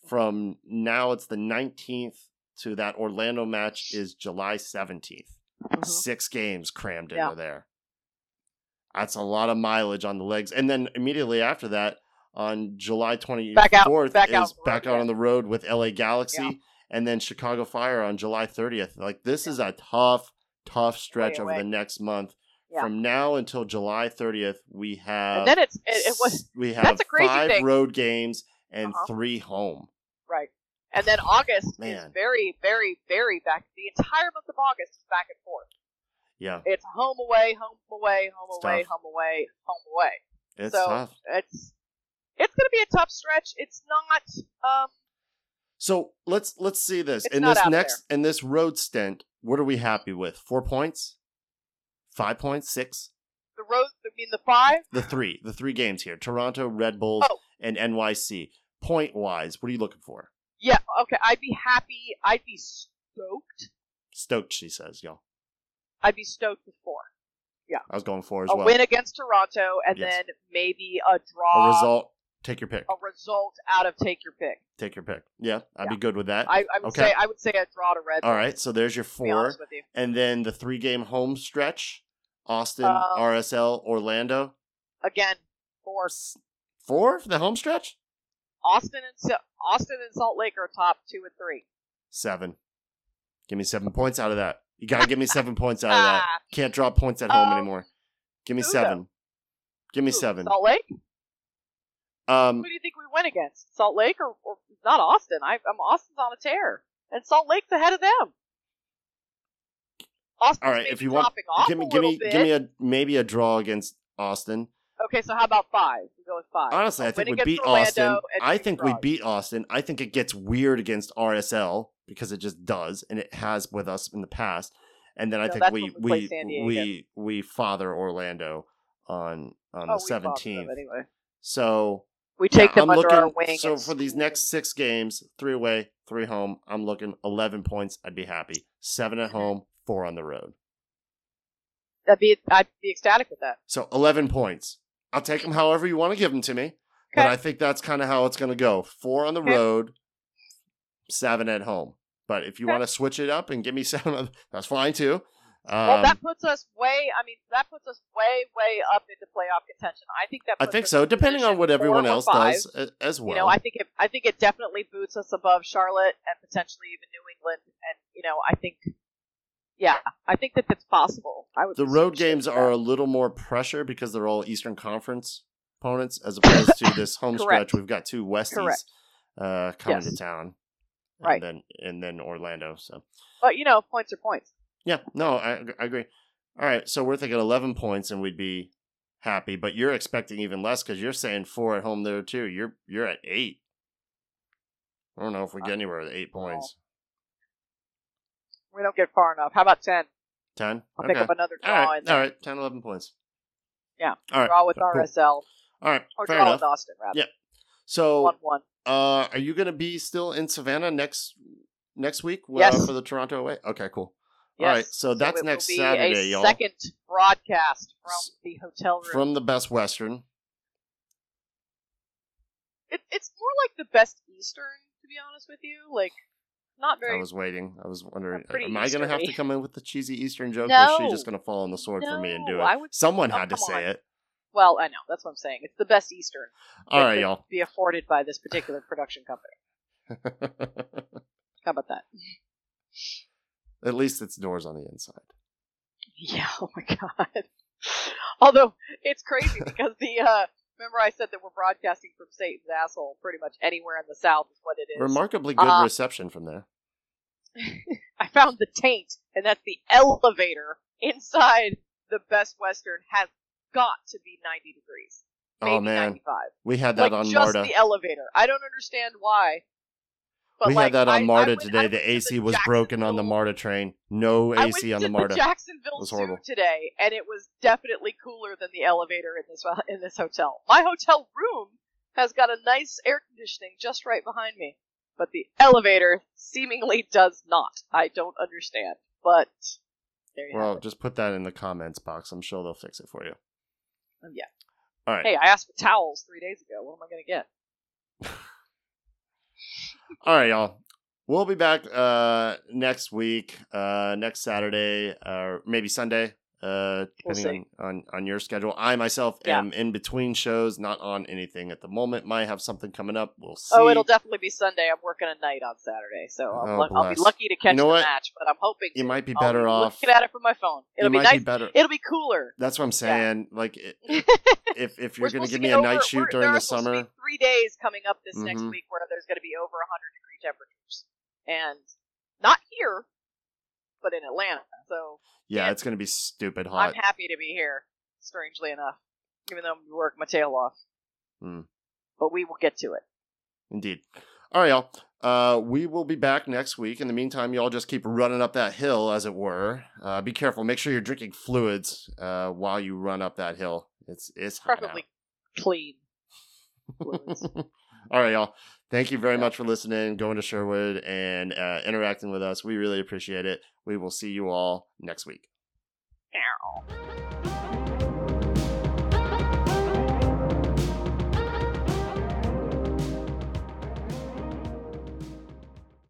from now it's the 19th to that Orlando match is July 17th. Mhm. Six games crammed Yeah. into there. That's a lot of mileage on the legs. And then immediately after that, on July 24th, Back out- back is out on the road back out on the road with LA Galaxy Yeah. and then Chicago Fire on July 30th. Like, this is a tough, tough stretch over away. the next month. Yeah. From now until July 30th, we have And then it's it, it was we have that's a crazy five thing. road games and Uh-huh. three home. right. And then August is very, very, very back. The entire month of August is back and forth. Yeah, It's home away, home away, home It's away, tough. home away, home away. it's so tough. it's it's going to be a tough stretch. It's not. Um, So let's let's see this in this next in this road stint. What are we happy with? Four points, five points, six. the road. I mean, the five. The three, the three games here: Toronto, Red Bulls, Oh. and NYC. Point wise, what are you looking for? Yeah. Okay. I'd be happy. I'd be stoked. Stoked, she says, y'all. I'd be stoked with four. Yeah. I was going for as a well. win against Toronto, and Yes. then maybe a draw. A result. Take your pick. a result out of take your pick. Take your pick. Yeah, I'd Yeah. be good with that. I, I would Okay. say I would say a draw to Red. All right, so there's your four, you. and then the three game home stretch: Austin, Um, RSL, Orlando. Again, four. Four for the home stretch. Austin and Austin and Salt Lake are top two and three. Seven. Give me seven points out of that. You gotta give me seven points out of that. *laughs* Can't drop points at home Um, anymore. Give me seven. Give me who? seven. Salt Lake. Um, Who do you think we win against? Salt Lake or, or not Austin? I, I'm Austin's on a tear, and Salt Lake's ahead of them. All right, if you want, give me, give me, bit. give me a maybe a draw against Austin. Okay, so how about five? We go with five. Honestly, I think we beat Orlando Austin. I think we beat Austin. I think it gets weird against RSL because it just does, and it has with us in the past. And then I No, think we we we we we father Orlando on on Oh, the we fought them seventeenth. anyway. So We take yeah, them I'm under looking. our wing. so for these next six games, three away, three home, I'm looking eleven points. I'd be happy. Seven at home, four on the road. that'd be I'd be ecstatic with that. So eleven points. I'll take them however you want to give them to me. But I think that's kind of how it's going to go. Four on the Okay. road, seven at home. But if you Okay. want to switch it up and give me *laughs* seven, that's fine too. Um, well, that puts us way. I mean, that puts us way, way up into playoff contention. I think that. I think so, depending on what everyone else five. does as well. You know, I think it. I think it definitely boots us above Charlotte and potentially even New England. And you know, I think. Yeah, I think that that's possible. I would. the road games with are a little more pressure because they're all Eastern Conference opponents, as opposed to this home stretch. We've got two Westies Correct. uh, coming Yes. to town, Right. And then and then Orlando. So But you know, points are points. yeah, no, I, I agree. All right, so we're thinking eleven points, and we'd be happy. But you're expecting even less because you're saying four at home there too. You're you're at eight. I don't know if we get anywhere with eight points. We don't get far enough. How about ten? Ten. I'll okay. pick up another all draw right. in there. All right. 10, 11 points. Yeah. All right. Draw with cool. RSL All right. or Fair draw enough. with Austin rather. Yeah. So, One one. uh, are you going to be still in Savannah next next week uh, for the Toronto away? Okay, cool. Yes. All right, so that's next be Saturday, a y'all. Second broadcast from the hotel room. From the Best Western. it, it's more like the best Eastern, to be honest with you. Like, not very. I was waiting. I was wondering, pretty am I going to have to come in with the cheesy Eastern joke, or is she just going to fall on the sword for me and do it? Someone oh, had to say on. it. Well, I know that's what I'm saying. It's the best Eastern. All that right, y'all. Be afforded by this particular production company. *laughs* How about that? At least it's doors on the inside. Yeah. *laughs* Oh my god. Although it's crazy because the uh remember I said that we're broadcasting from Satan's asshole pretty much anywhere in the South is what it is. Remarkably good Uh, reception from there. *laughs* I found the taint, and that's the elevator inside the Best Western has got to be 90 degrees. Maybe Oh man, 95. we had that like on just Marta. the elevator. I don't understand why. But we like, had that on I- Marta I today. The AC was broken on the Marta train. No AC on the Marta. Jacksonville was Zoo horrible. today, and it was definitely cooler than the elevator in this in this hotel. My hotel room has got a nice air conditioning just right behind me, but the elevator seemingly does not. I don't understand, but there you Well, just put that in the comments box. I'm sure they'll fix it for you. Um, yeah. All right. Hey, I asked for towels three days ago. What am I going to get? *laughs* All right, y'all. We'll be back uh next week, uh next Saturday, or maybe Sunday, uh We'll depending on, on on your schedule. I myself Yeah. am in between shows, not on anything at the moment. Might have something coming up. We'll see. Oh, it'll definitely be Sunday. I'm working a night on Saturday, so I'll, Oh, I'll be lucky to catch know the what? match. But I'm hoping you might be better off. looking at it from my phone. It'll you be nice. be better. It'll be cooler. That's what I'm saying. Like, i- *laughs* if if you're gonna give to me get a night shoot during the are supposed to be summer, three days coming up this next Mhm. week where there's going to be over 100 degree temperatures, and not here, but in Atlanta. So yeah, it's gonna be stupid hot. I'm happy to be here. Strangely enough, even though I'm working my tail off. but we will get to it. Indeed. All right, y'all. Uh, we will be back next week. In the meantime, y'all just keep running up that hill, as it were. Uh, be careful. Make sure you're drinking fluids uh, while you run up that hill. It's it's Preferably clean. *laughs* All right, y'all. Thank you very much for listening, going to Sherwood, and uh, interacting with us. We really appreciate it. We will see you all next week. Ow.